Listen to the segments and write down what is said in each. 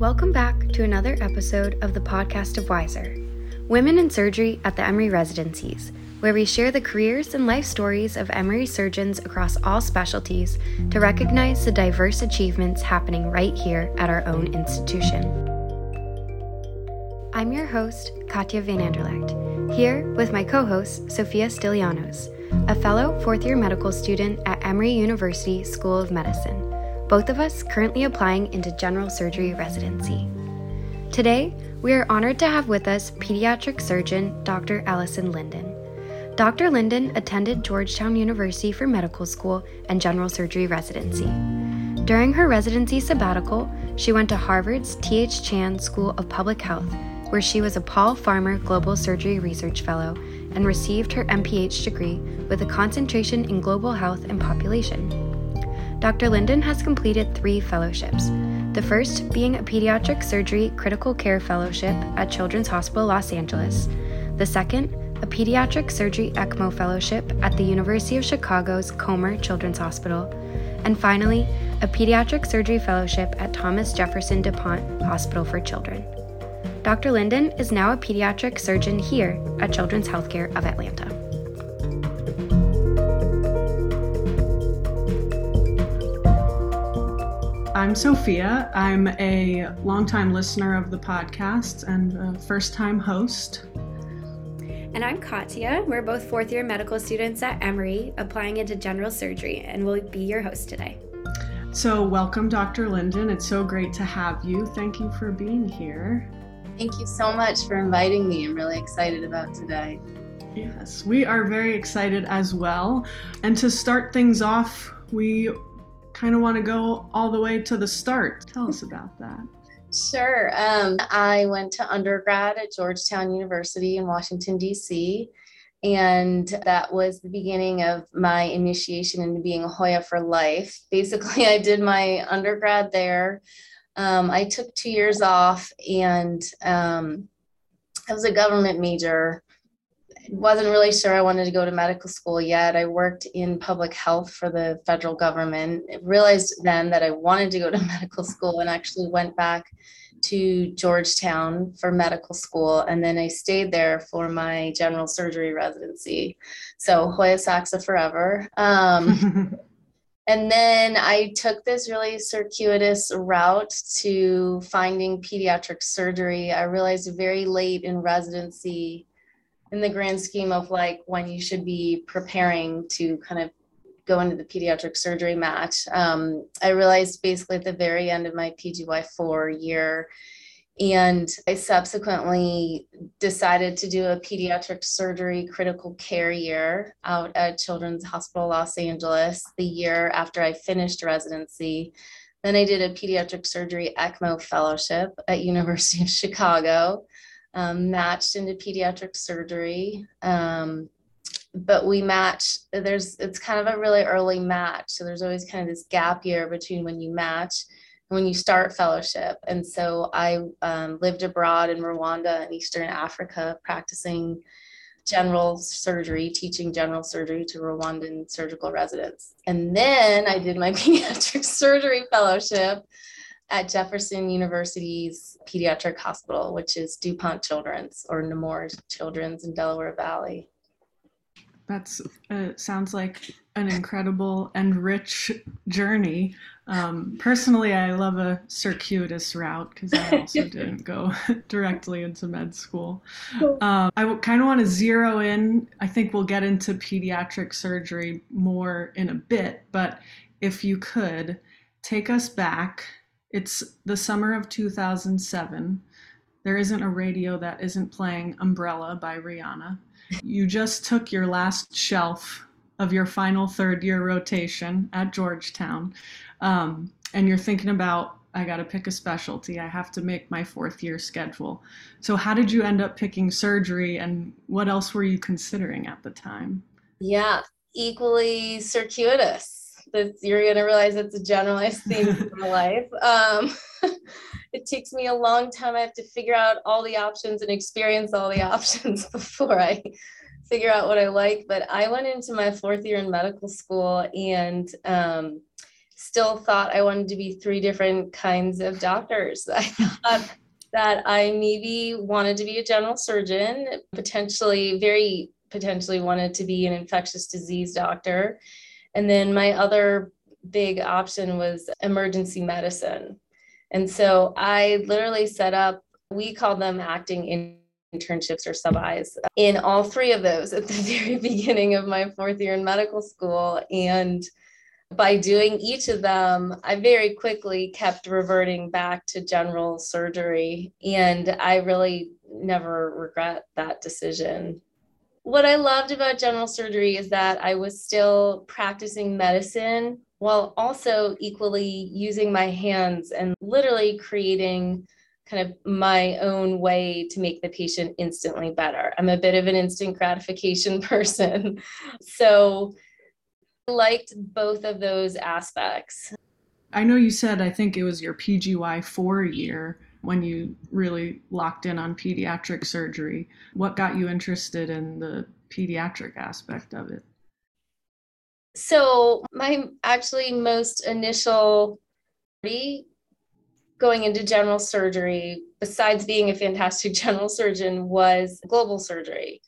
Welcome back to another episode of the podcast of Wiser Women in Surgery at the Emory Residencies, where we share the careers and life stories of Emory surgeons across all specialties to recognize the diverse achievements happening right here at our own institution. I'm your host, Katya Van Anderlecht, here with my co host, Sophia Stylianos, a fellow fourth year medical student at Emory University School of Medicine both of us currently applying into general surgery residency. Today, we are honored to have with us pediatric surgeon Dr. Allison Linden. Dr. Linden attended Georgetown University for medical school and general surgery residency. During her residency sabbatical, she went to Harvard's T.H. Chan School of Public Health, where she was a Paul Farmer Global Surgery Research Fellow and received her MPH degree with a concentration in global health and population. Dr. Linden has completed three fellowships. The first being a pediatric surgery critical care fellowship at Children's Hospital Los Angeles. The second, a pediatric surgery ECMO fellowship at the University of Chicago's Comer Children's Hospital. And finally, a pediatric surgery fellowship at Thomas Jefferson DuPont Hospital for Children. Dr. Linden is now a pediatric surgeon here at Children's Healthcare of Atlanta. I'm Sophia. I'm a longtime listener of the podcast and a first time host. And I'm Katya. We're both fourth year medical students at Emory applying into general surgery, and we'll be your host today. So, welcome, Dr. Linden. It's so great to have you. Thank you for being here. Thank you so much for inviting me. I'm really excited about today. Yes, we are very excited as well. And to start things off, we kind of want to go all the way to the start. Tell us about that. Sure. Um, I went to undergrad at Georgetown University in Washington, D.C. And that was the beginning of my initiation into being a Hoya for life. Basically, I did my undergrad there. Um, I took two years off and um, I was a government major wasn't really sure I wanted to go to medical school yet. I worked in public health for the federal government. I realized then that I wanted to go to medical school and actually went back to Georgetown for medical school. And then I stayed there for my general surgery residency. So Hoya Saxa forever. Um, and then I took this really circuitous route to finding pediatric surgery. I realized very late in residency in the grand scheme of like when you should be preparing to kind of go into the pediatric surgery match. Um, I realized basically at the very end of my PGY4 year, and I subsequently decided to do a pediatric surgery critical care year out at Children's Hospital Los Angeles the year after I finished residency. Then I did a pediatric surgery ECMO fellowship at University of Chicago um, matched into pediatric surgery. Um, but we match, there's, it's kind of a really early match. So there's always kind of this gap year between when you match and when you start fellowship. And so I um, lived abroad in Rwanda and Eastern Africa practicing general surgery, teaching general surgery to Rwandan surgical residents. And then I did my pediatric surgery fellowship at Jefferson University's Pediatric Hospital, which is DuPont Children's or Nemours Children's in Delaware Valley. That's uh, sounds like an incredible and rich journey. Um, personally, I love a circuitous route because I also didn't go directly into med school. Um, I kind of want to zero in. I think we'll get into pediatric surgery more in a bit, but if you could take us back it's the summer of 2007. There isn't a radio that isn't playing Umbrella by Rihanna. You just took your last shelf of your final third year rotation at Georgetown, um, and you're thinking about, I got to pick a specialty. I have to make my fourth year schedule. So, how did you end up picking surgery, and what else were you considering at the time? Yeah, equally circuitous that you're going to realize it's a generalized theme in my life. Um, it takes me a long time. I have to figure out all the options and experience all the options before I figure out what I like. But I went into my fourth year in medical school and um, still thought I wanted to be three different kinds of doctors. I thought that I maybe wanted to be a general surgeon, potentially, very potentially wanted to be an infectious disease doctor. And then my other big option was emergency medicine. And so I literally set up, we call them acting internships or sub-Is in all three of those at the very beginning of my fourth year in medical school. And by doing each of them, I very quickly kept reverting back to general surgery. And I really never regret that decision. What I loved about general surgery is that I was still practicing medicine while also equally using my hands and literally creating kind of my own way to make the patient instantly better. I'm a bit of an instant gratification person. So I liked both of those aspects. I know you said, I think it was your PGY four year when you really locked in on pediatric surgery. What got you interested in the pediatric aspect of it? So, my actually most initial going into general surgery, besides being a fantastic general surgeon, was global surgery.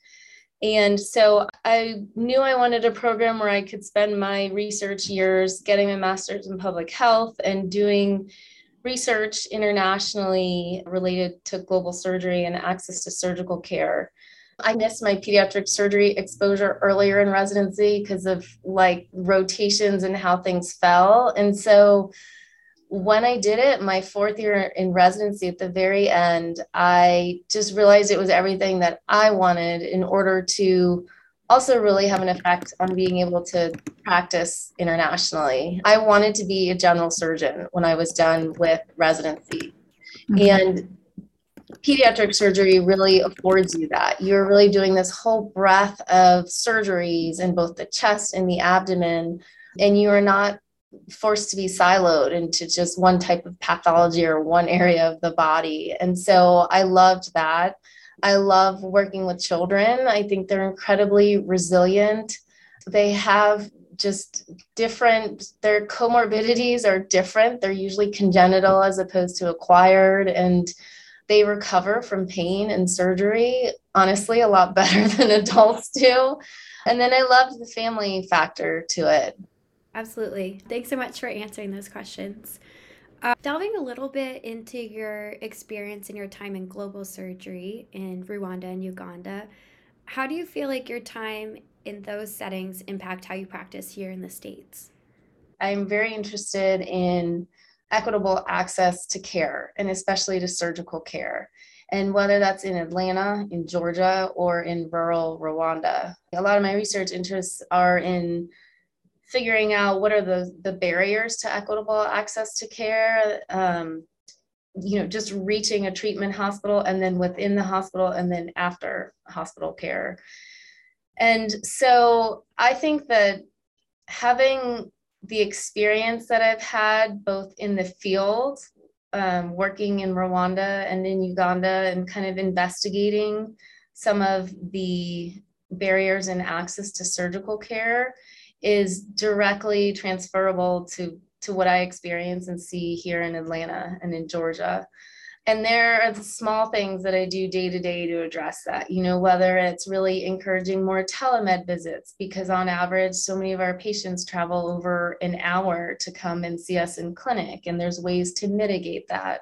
And so I knew I wanted a program where I could spend my research years getting my master's in public health and doing research internationally related to global surgery and access to surgical care. I missed my pediatric surgery exposure earlier in residency because of like rotations and how things fell. And so when I did it, my fourth year in residency at the very end, I just realized it was everything that I wanted in order to also really have an effect on being able to practice internationally. I wanted to be a general surgeon when I was done with residency. Mm-hmm. And pediatric surgery really affords you that. You're really doing this whole breadth of surgeries in both the chest and the abdomen, and you are not forced to be siloed into just one type of pathology or one area of the body. And so I loved that. I love working with children. I think they're incredibly resilient. They have just different, their comorbidities are different. They're usually congenital as opposed to acquired. And they recover from pain and surgery, honestly, a lot better than adults do. And then I loved the family factor to it. Absolutely. Thanks so much for answering those questions. Uh, delving a little bit into your experience and your time in global surgery in Rwanda and Uganda, how do you feel like your time in those settings impact how you practice here in the States? I'm very interested in equitable access to care and especially to surgical care. And whether that's in Atlanta, in Georgia, or in rural Rwanda. A lot of my research interests are in figuring out what are the, the barriers to equitable access to care. Um, you know, just reaching a treatment hospital and then within the hospital and then after hospital care. And so I think that having the experience that I've had both in the field, um, working in Rwanda and in Uganda, and kind of investigating some of the barriers in access to surgical care is directly transferable to to what I experience and see here in Atlanta and in Georgia. And there are the small things that I do day to day to address that, you know, whether it's really encouraging more telemed visits, because on average, so many of our patients travel over an hour to come and see us in clinic, and there's ways to mitigate that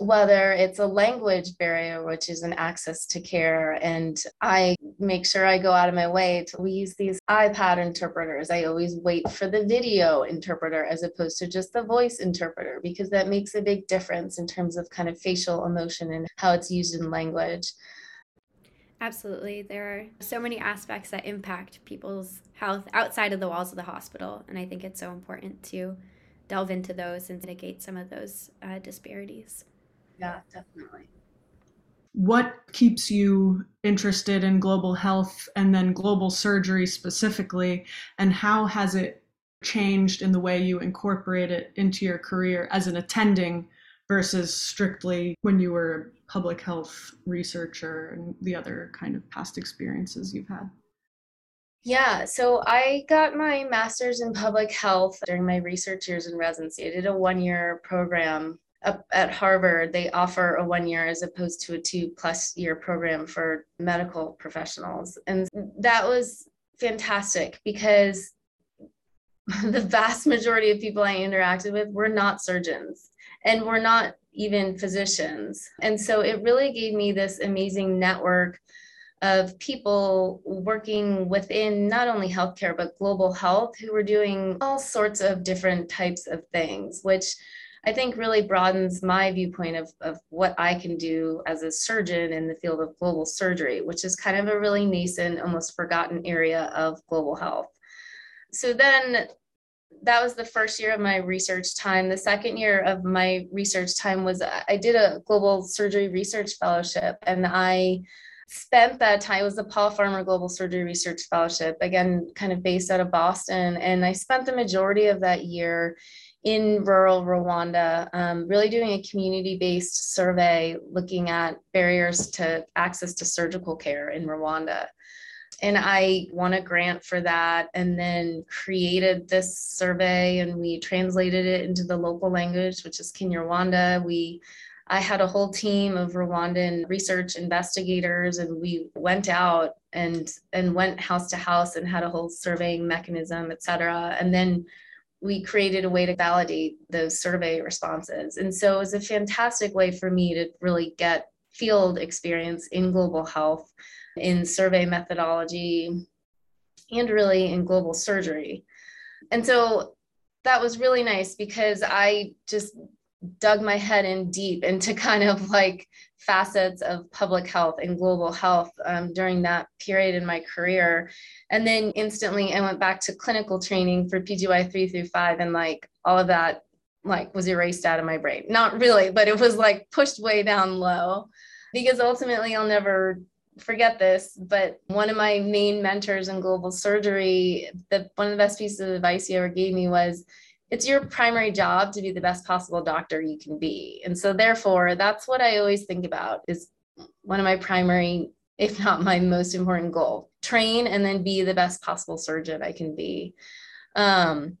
whether it's a language barrier, which is an access to care. And I make sure I go out of my way to we use these iPad interpreters. I always wait for the video interpreter as opposed to just the voice interpreter because that makes a big difference in terms of kind of facial emotion and how it's used in language. Absolutely. There are so many aspects that impact people's health outside of the walls of the hospital. And I think it's so important to delve into those and mitigate some of those uh, disparities. Yeah, definitely. What keeps you interested in global health and then global surgery specifically? And how has it changed in the way you incorporate it into your career as an attending versus strictly when you were a public health researcher and the other kind of past experiences you've had? Yeah, so I got my master's in public health during my research years in residency. I did a one year program up at Harvard. They offer a one year as opposed to a two plus year program for medical professionals. And that was fantastic because the vast majority of people I interacted with were not surgeons and were not even physicians. And so it really gave me this amazing network of people working within not only healthcare, but global health who were doing all sorts of different types of things, which I think really broadens my viewpoint of, of what I can do as a surgeon in the field of global surgery, which is kind of a really nascent, almost forgotten area of global health. So then that was the first year of my research time. The second year of my research time was I did a global surgery research fellowship and I spent that time, it was the Paul Farmer Global Surgery Research Fellowship, again, kind of based out of Boston. And I spent the majority of that year in rural Rwanda, um, really doing a community based survey looking at barriers to access to surgical care in Rwanda. And I won a grant for that and then created this survey and we translated it into the local language, which is Kinyarwanda. We I had a whole team of Rwandan research investigators, and we went out and and went house to house and had a whole surveying mechanism, et cetera. And then we created a way to validate those survey responses. And so it was a fantastic way for me to really get field experience in global health, in survey methodology, and really in global surgery. And so that was really nice because I just dug my head in deep into kind of like facets of public health and global health um, during that period in my career. And then instantly I went back to clinical training for PGY three through five and like all of that like was erased out of my brain. Not really, but it was like pushed way down low because ultimately I'll never forget this, but one of my main mentors in global surgery, the one of the best pieces of advice he ever gave me was it's your primary job to be the best possible doctor you can be. And so therefore, that's what I always think about is one of my primary if not my most important goal train and then be the best possible surgeon i can be um,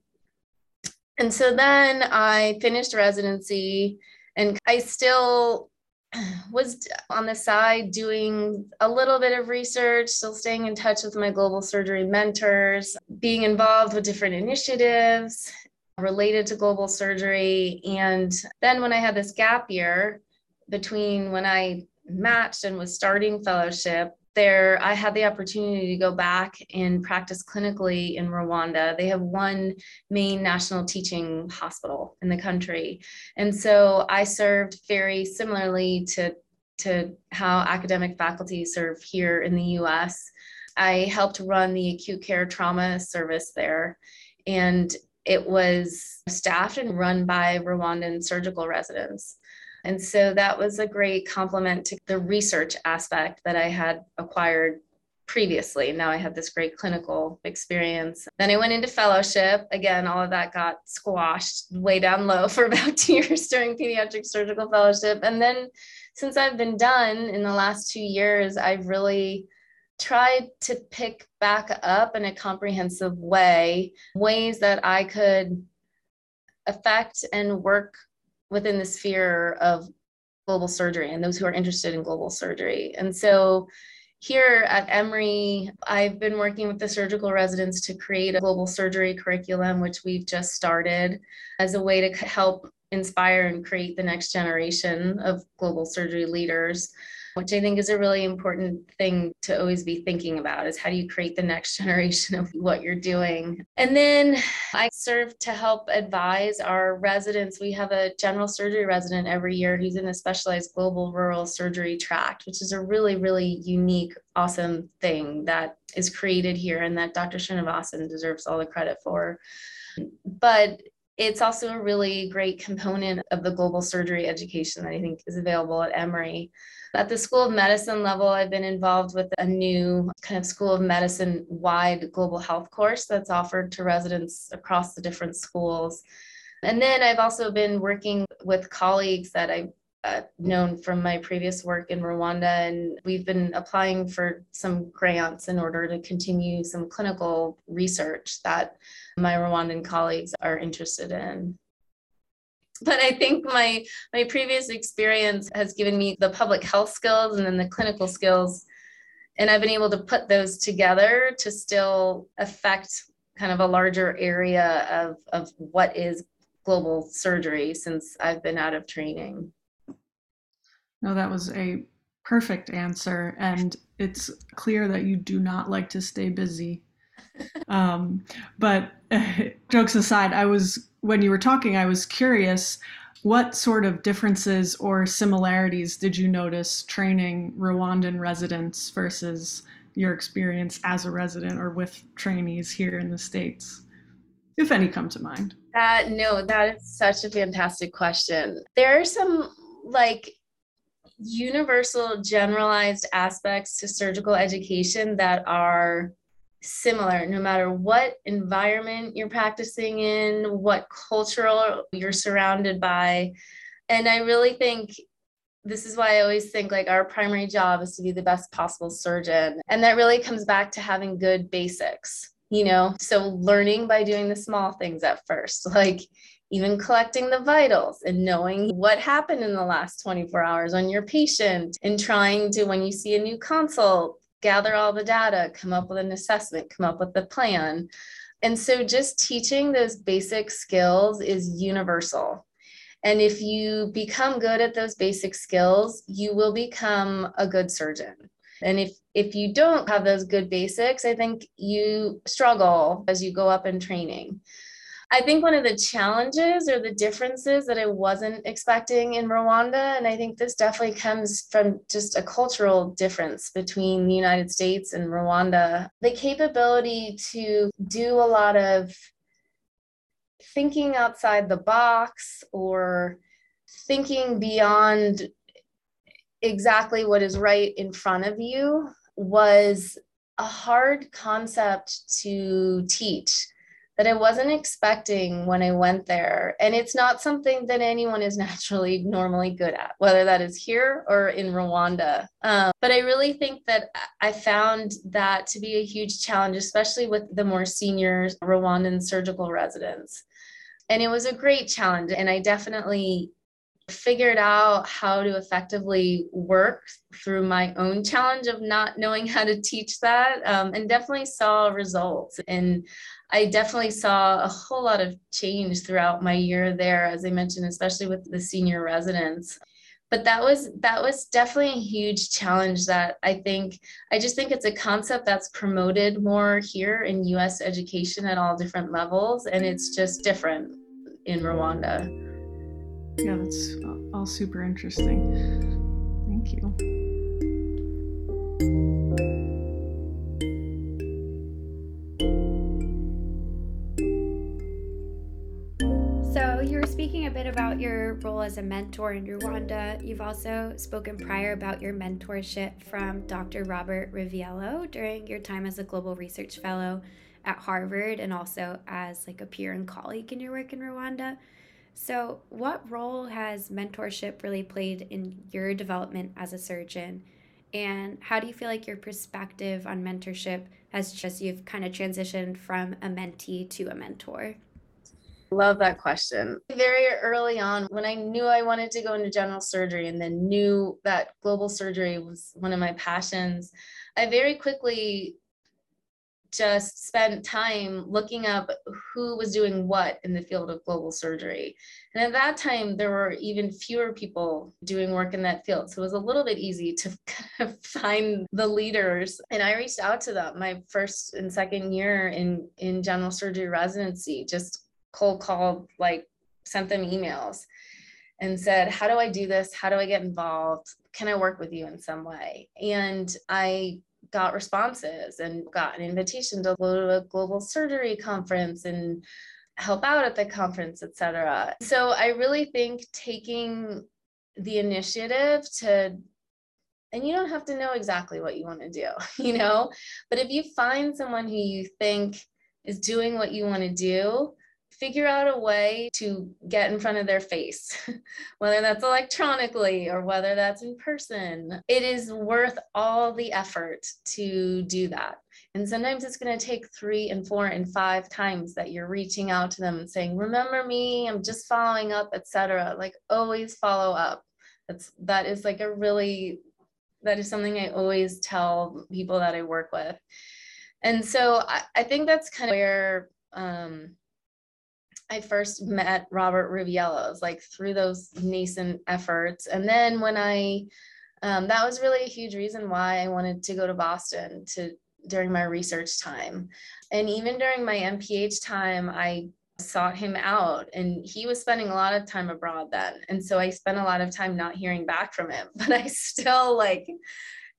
and so then i finished residency and i still was on the side doing a little bit of research, still staying in touch with my global surgery mentors, being involved with different initiatives, related to global surgery. And then when I had this gap year between when I matched and was starting fellowship, there I had the opportunity to go back and practice clinically in Rwanda. They have one main national teaching hospital in the country. And so I served very similarly to, to how academic faculty serve here in the US. I helped run the acute care trauma service there. And it was staffed and run by Rwandan surgical residents. And so that was a great complement to the research aspect that I had acquired previously. Now I had this great clinical experience. Then I went into fellowship. Again, all of that got squashed way down low for about two years during pediatric surgical fellowship. And then since I've been done in the last two years, I've really tried to pick back up in a comprehensive way ways that I could affect and work within the sphere of global surgery and those who are interested in global surgery. And so here at Emory, I've been working with the surgical residents to create a global surgery curriculum, which we've just started as a way to help inspire and create the next generation of global surgery leaders which I think is a really important thing to always be thinking about is how do you create the next generation of what you're doing. And then I serve to help advise our residents. We have a general surgery resident every year who's in a specialized global rural surgery tract, which is a really, really unique, awesome thing that is created here and that Dr. Srinivasan deserves all the credit for. But it's also a really great component of the global surgery education that I think is available at Emory. At the School of Medicine level, I've been involved with a new kind of School of Medicine wide global health course that's offered to residents across the different schools. And then I've also been working with colleagues that I uh, known from my previous work in Rwanda, and we've been applying for some grants in order to continue some clinical research that my Rwandan colleagues are interested in. But I think my my previous experience has given me the public health skills and then the clinical skills, and I've been able to put those together to still affect kind of a larger area of, of what is global surgery since I've been out of training. No, that was a perfect answer. And it's clear that you do not like to stay busy. um, but jokes aside, I was, when you were talking, I was curious what sort of differences or similarities did you notice training Rwandan residents versus your experience as a resident or with trainees here in the States, if any come to mind? That, no, that is such a fantastic question. There are some like universal generalized aspects to surgical education that are similar no matter what environment you're practicing in, what cultural you're surrounded by. And I really think this is why I always think like our primary job is to be the best possible surgeon. And that really comes back to having good basics, you know? So learning by doing the small things at first, like even collecting the vitals and knowing what happened in the last 24 hours on your patient and trying to, when you see a new consult, gather all the data, come up with an assessment, come up with the plan. And so just teaching those basic skills is universal. And if you become good at those basic skills, you will become a good surgeon. And if if you don't have those good basics, I think you struggle as you go up in training. I think one of the challenges or the differences that I wasn't expecting in Rwanda, and I think this definitely comes from just a cultural difference between the United States and Rwanda, the capability to do a lot of thinking outside the box or thinking beyond exactly what is right in front of you was a hard concept to teach that I wasn't expecting when I went there. And it's not something that anyone is naturally normally good at, whether that is here or in Rwanda. Um, but I really think that I found that to be a huge challenge, especially with the more senior Rwandan surgical residents. And it was a great challenge. And I definitely figured out how to effectively work through my own challenge of not knowing how to teach that um, and definitely saw results. And I definitely saw a whole lot of change throughout my year there, as I mentioned, especially with the senior residents. But that was that was definitely a huge challenge that I think I just think it's a concept that's promoted more here in US education at all different levels and it's just different in Rwanda. Yeah, that's all super interesting. Thank you. About your role as a mentor in Rwanda, you've also spoken prior about your mentorship from Dr. Robert Riviello during your time as a global research fellow at Harvard and also as like a peer and colleague in your work in Rwanda. So, what role has mentorship really played in your development as a surgeon? And how do you feel like your perspective on mentorship has just you've kind of transitioned from a mentee to a mentor? Love that question. Very early on, when I knew I wanted to go into general surgery and then knew that global surgery was one of my passions, I very quickly just spent time looking up who was doing what in the field of global surgery. And at that time, there were even fewer people doing work in that field. So it was a little bit easy to find the leaders. And I reached out to them my first and second year in, in general surgery residency, just cold called, like sent them emails and said, How do I do this? How do I get involved? Can I work with you in some way? And I got responses and got an invitation to go to a global surgery conference and help out at the conference, etc. So I really think taking the initiative to and you don't have to know exactly what you want to do, you know, but if you find someone who you think is doing what you want to do, figure out a way to get in front of their face, whether that's electronically or whether that's in person. It is worth all the effort to do that. And sometimes it's going to take three and four and five times that you're reaching out to them and saying, "Remember me? I'm just following up, etc." Like always follow up. That's that is like a really that is something I always tell people that I work with. And so I, I think that's kind of where um, I first met Robert Riviello, like through those nascent efforts. And then when I, um, that was really a huge reason why I wanted to go to Boston to during my research time. And even during my MPH time, I sought him out and he was spending a lot of time abroad then. And so I spent a lot of time not hearing back from him, but I still like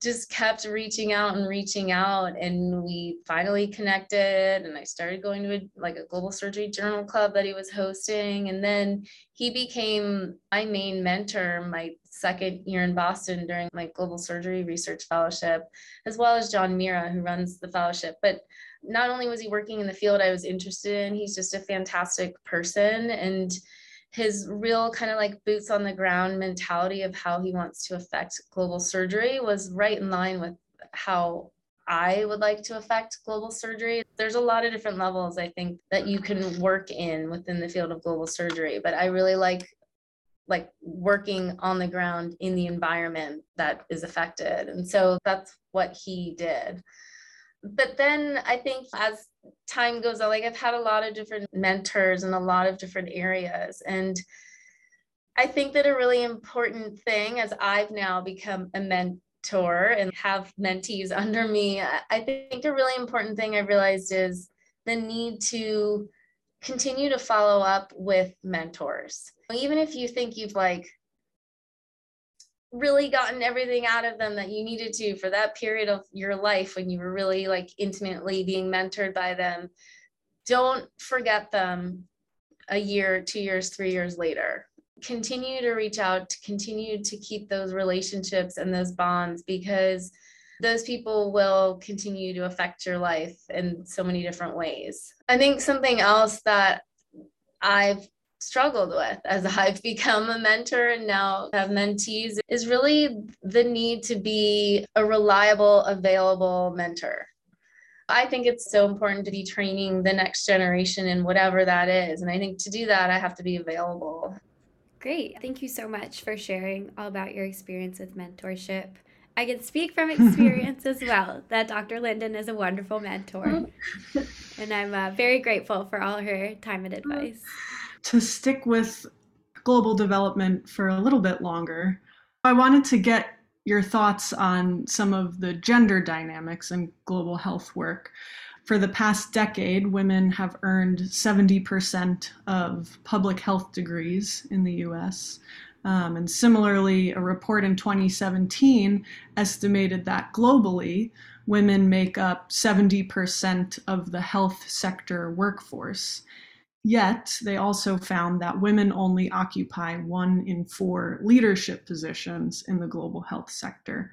just kept reaching out and reaching out and we finally connected and i started going to a, like a global surgery journal club that he was hosting and then he became my main mentor my second year in boston during my global surgery research fellowship as well as John Meara who runs the fellowship. But not only was he working in the field i was interested in he's just a fantastic person and his real kind of like boots on the ground mentality of how he wants to affect global surgery was right in line with how I would like to affect global surgery. There's a lot of different levels I think that you can work in within the field of global surgery, but I really like like working on the ground in the environment that is affected. And so that's what he did. But then I think as time goes on. Like i've had a lot of different mentors in a lot of different areas and i think that a really important thing as i've now become a mentor and have mentees under me i think a really important thing i realized is the need to continue to follow up with mentors. Even if you think you've like really gotten everything out of them that you needed to for that period of your life when you were really like intimately being mentored by them. Don't forget them a year two years three years later. Continue to reach out to continue to keep those relationships and those bonds because those people will continue to affect your life in so many different ways. I think something else that i've struggled with as I've become a mentor and now have mentees is really the need to be a reliable, available mentor. I think it's so important to be training the next generation in whatever that is. And I think to do that, I have to be available. Great. Thank you so much for sharing all about your experience with mentorship. I can speak from experience as well that Dr. Linden is a wonderful mentor. and I'm uh, very grateful for all her time and advice to stick with global development for a little bit longer, I wanted to get your thoughts on some of the gender dynamics in global health work. For the past decade, women have earned 70% of public health degrees in the US. Um, and similarly, a report in 2017 estimated that globally, women make up 70% of the health sector workforce. Yet, they also found that women only occupy one in four leadership positions in the global health sector.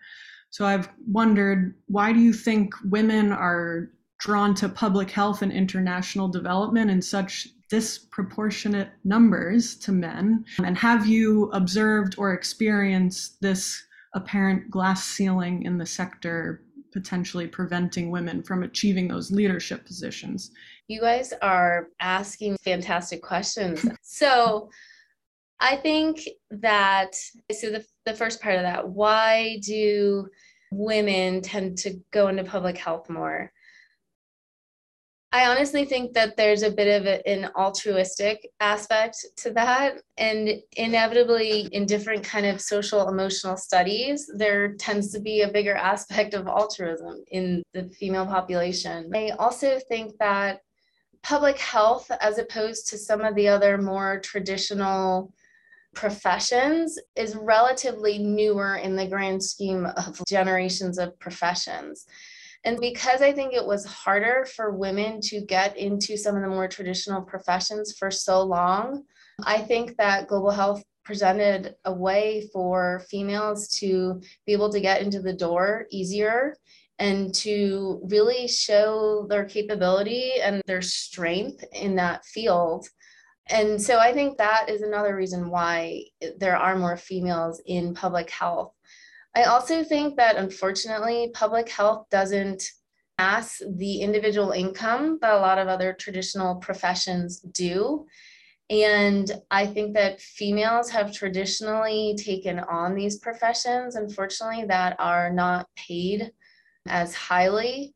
So I've wondered why do you think women are drawn to public health and international development in such disproportionate numbers to men? And have you observed or experienced this apparent glass ceiling in the sector potentially preventing women from achieving those leadership positions you guys are asking fantastic questions. so I think that, so the, the first part of that, why do women tend to go into public health more? I honestly think that there's a bit of an altruistic aspect to that. And inevitably, in different kind of social emotional studies, there tends to be a bigger aspect of altruism in the female population. I also think that public health, as opposed to some of the other more traditional professions, is relatively newer in the grand scheme of generations of professions. And because I think it was harder for women to get into some of the more traditional professions for so long, I think that global health presented a way for females to be able to get into the door easier and to really show their capability and their strength in that field. And so I think that is another reason why there are more females in public health. I also think that unfortunately, public health doesn't mass the individual income that a lot of other traditional professions do. And I think that females have traditionally taken on these professions, unfortunately, that are not paid as highly.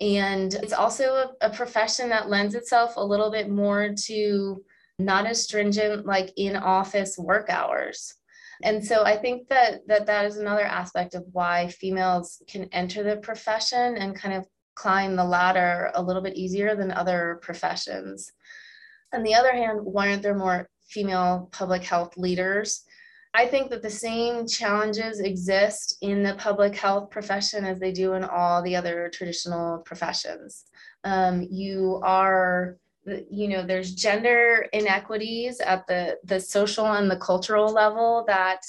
And it's also a, a, profession that lends itself a little bit more to not as stringent, like in office work hours. And so I think that, that that is another aspect of why females can enter the profession and kind of climb the ladder a little bit easier than other professions. On the other hand, why aren't there more female public health leaders? I think that the same challenges exist in the public health profession as they do in all the other traditional professions. Um, you are, you know, there's gender inequities at the, the social and the cultural level that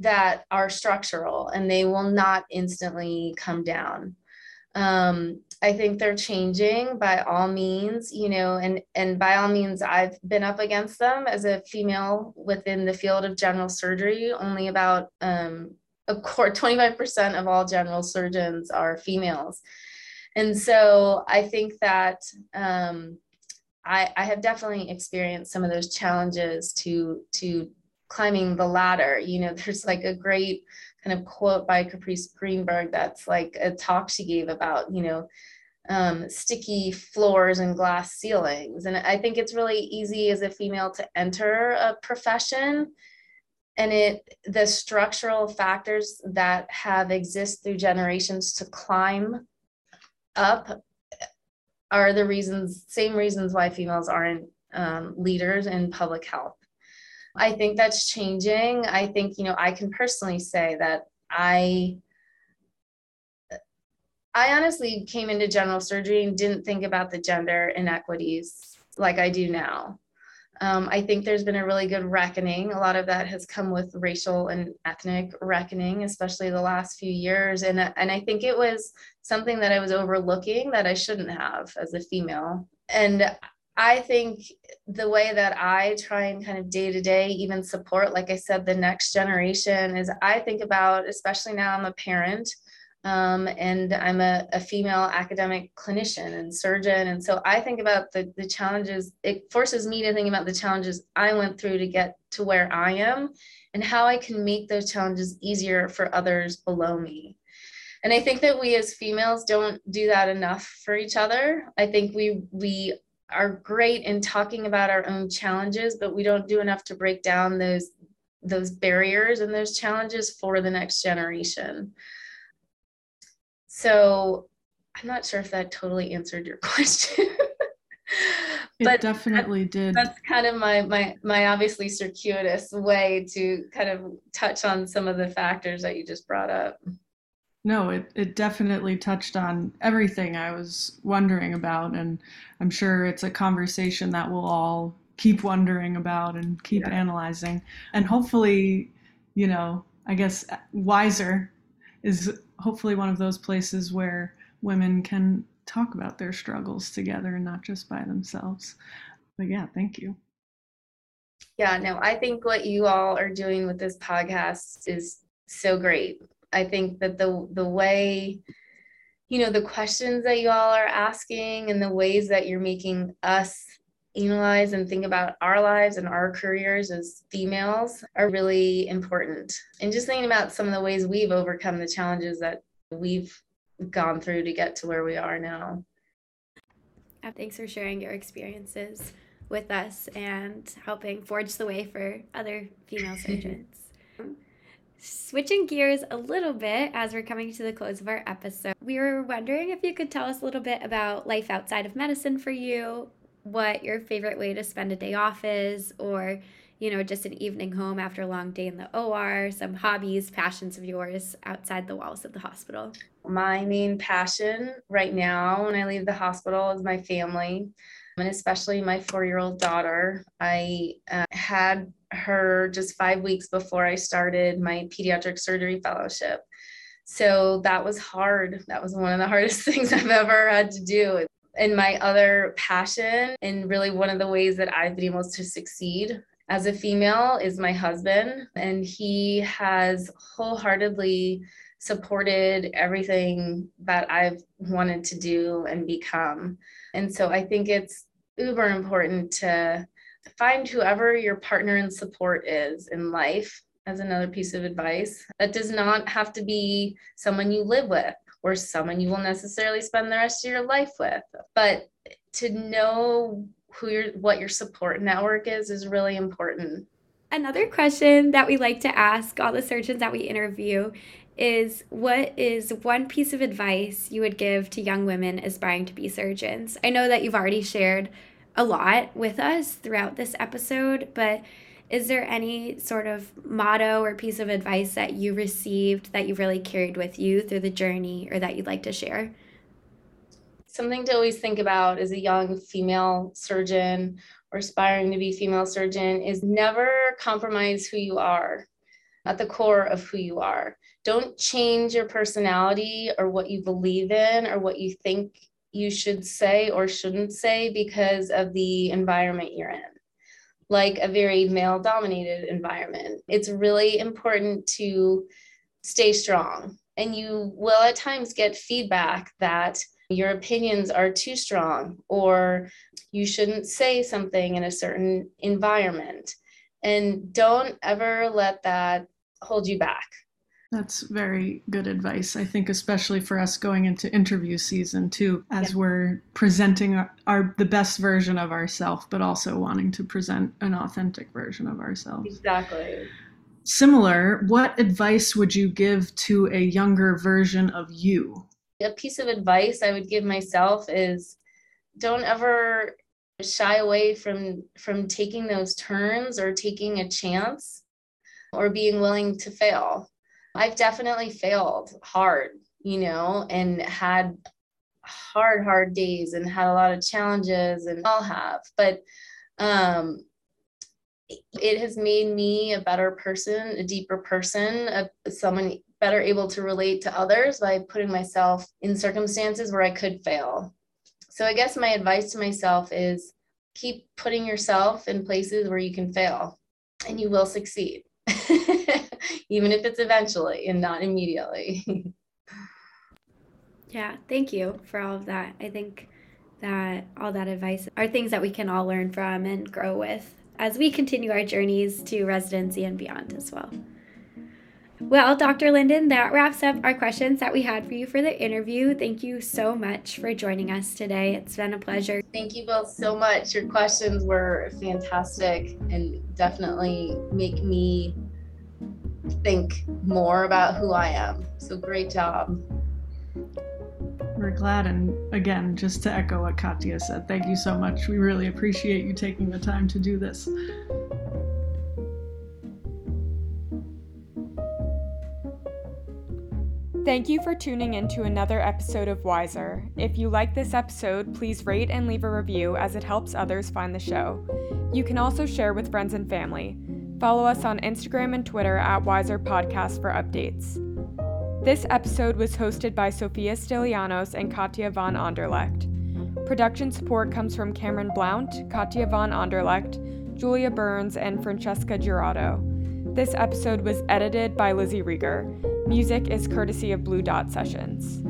that are structural and they will not instantly come down. Um, I think they're changing by all means, you know, and and by all means, I've been up against them as a female within the field of general surgery. Only about um, a core 25% of all general surgeons are females, and so I think that um, I, I have definitely experienced some of those challenges to to climbing the ladder. You know, there's like a great kind of quote by Caprice Greenberg that's like a talk she gave about, you know, um, sticky floors and glass ceilings. And I think it's really easy as a female to enter a profession and it the structural factors that have exist through generations to climb up are the reasons same reasons why females aren't um, leaders in public health i think that's changing i think you know i can personally say that i I honestly came into general surgery and didn't think about the gender inequities like I do now. Um, I think there's been a really good reckoning. A lot of that has come with racial and ethnic reckoning, especially the last few years. And, and I think it was something that I was overlooking that I shouldn't have as a female. And I think the way that I try and kind of day to day even support, like I said, the next generation is I think about, especially now I'm a parent, um, and I'm a, a, female academic clinician and surgeon. And so I think about the, the challenges, it forces me to think about the challenges I went through to get to where I am and how I can make those challenges easier for others below me. And I think that we as females don't do that enough for each other. I think we, we are great in talking about our own challenges, but we don't do enough to break down those, those barriers and those challenges for the next generation. So I'm not sure if that totally answered your question. but it definitely did. That's kind of my my my obviously circuitous way to kind of touch on some of the factors that you just brought up. No, it, it definitely touched on everything I was wondering about. And I'm sure it's a conversation that we'll all keep wondering about and keep yeah. analyzing. And hopefully, you know, I guess wiser is hopefully one of those places where women can talk about their struggles together and not just by themselves. But yeah, thank you. Yeah, no, I think what you all are doing with this podcast is so great. I think that the the way you know the questions that you all are asking and the ways that you're making us analyze and think about our lives and our careers as females are really important. And just thinking about some of the ways we've overcome the challenges that we've gone through to get to where we are now. Uh, thanks for sharing your experiences with us and helping forge the way for other female surgeons. Switching gears a little bit as we're coming to the close of our episode, we were wondering if you could tell us a little bit about life outside of medicine for you, what your favorite way to spend a day off is, or, you know, just an evening home after a long day in the OR, some hobbies, passions of yours outside the walls of the hospital. My main passion right now when I leave the hospital is my family, and especially my four year old daughter. I uh, had her just five weeks before I started my pediatric surgery fellowship. So that was hard. That was one of the hardest things I've ever had to do. And my other passion, and really one of the ways that I've been able to succeed as a female, is my husband. And he has wholeheartedly supported everything that I've wanted to do and become. And so I think it's uber important to find whoever your partner and support is in life as another piece of advice. That does not have to be someone you live with or someone you will necessarily spend the rest of your life with, but to know who your what your support network is is really important. Another question that we like to ask all the surgeons that we interview is what is one piece of advice you would give to young women aspiring to be surgeons? I know that you've already shared a lot with us throughout this episode, but is there any sort of motto or piece of advice that you received that you really carried with you through the journey or that you'd like to share? Something to always think about as a young female surgeon or aspiring to be female surgeon is never compromise who you are at the core of who you are. Don't change your personality or what you believe in or what you think you should say or shouldn't say because of the environment you're in like a very male dominated environment. It's really important to stay strong. And you will at times get feedback that your opinions are too strong or you shouldn't say something in a certain environment. And don't ever let that hold you back. That's very good advice. I think especially for us going into interview season too, as yeah. we're presenting our, our, the best version of ourselves, but also wanting to present an authentic version of ourselves. Exactly. Similar, what advice would you give to a younger version of you? A piece of advice I would give myself is don't ever shy away from from taking those turns or taking a chance or being willing to fail I've definitely failed hard, you know, and had hard, hard days and had a lot of challenges and I'll have. But um it has made me a better person, a deeper person, a, someone better able to relate to others by putting myself in circumstances where I could fail. So I guess my advice to myself is keep putting yourself in places where you can fail and you will succeed. even if it's eventually and not immediately. yeah, thank you for all of that. I think that all that advice are things that we can all learn from and grow with as we continue our journeys to residency and beyond as well. Well, Dr. Linden, that wraps up our questions that we had for you for the interview. Thank you so much for joining us today. It's been a pleasure. Thank you both so much. Your questions were fantastic and definitely make me think more about who I am. So great job. We're glad. And again, just to echo what Katya said, thank you so much. We really appreciate you taking the time to do this. Thank you for tuning in to another episode of Wiser. If you like this episode, please rate and leave a review as it helps others find the show. You can also share with friends and family. Follow us on Instagram and Twitter at Wiser Podcast for updates. This episode was hosted by Sophia Stylianos and Katya Van Anderlecht. Production support comes from Cameron Blount, Katya Van Anderlecht, Julia Burns, and Francesca Giraudo. This episode was edited by Lizzie Rieger. Music is courtesy of Blue Dot Sessions.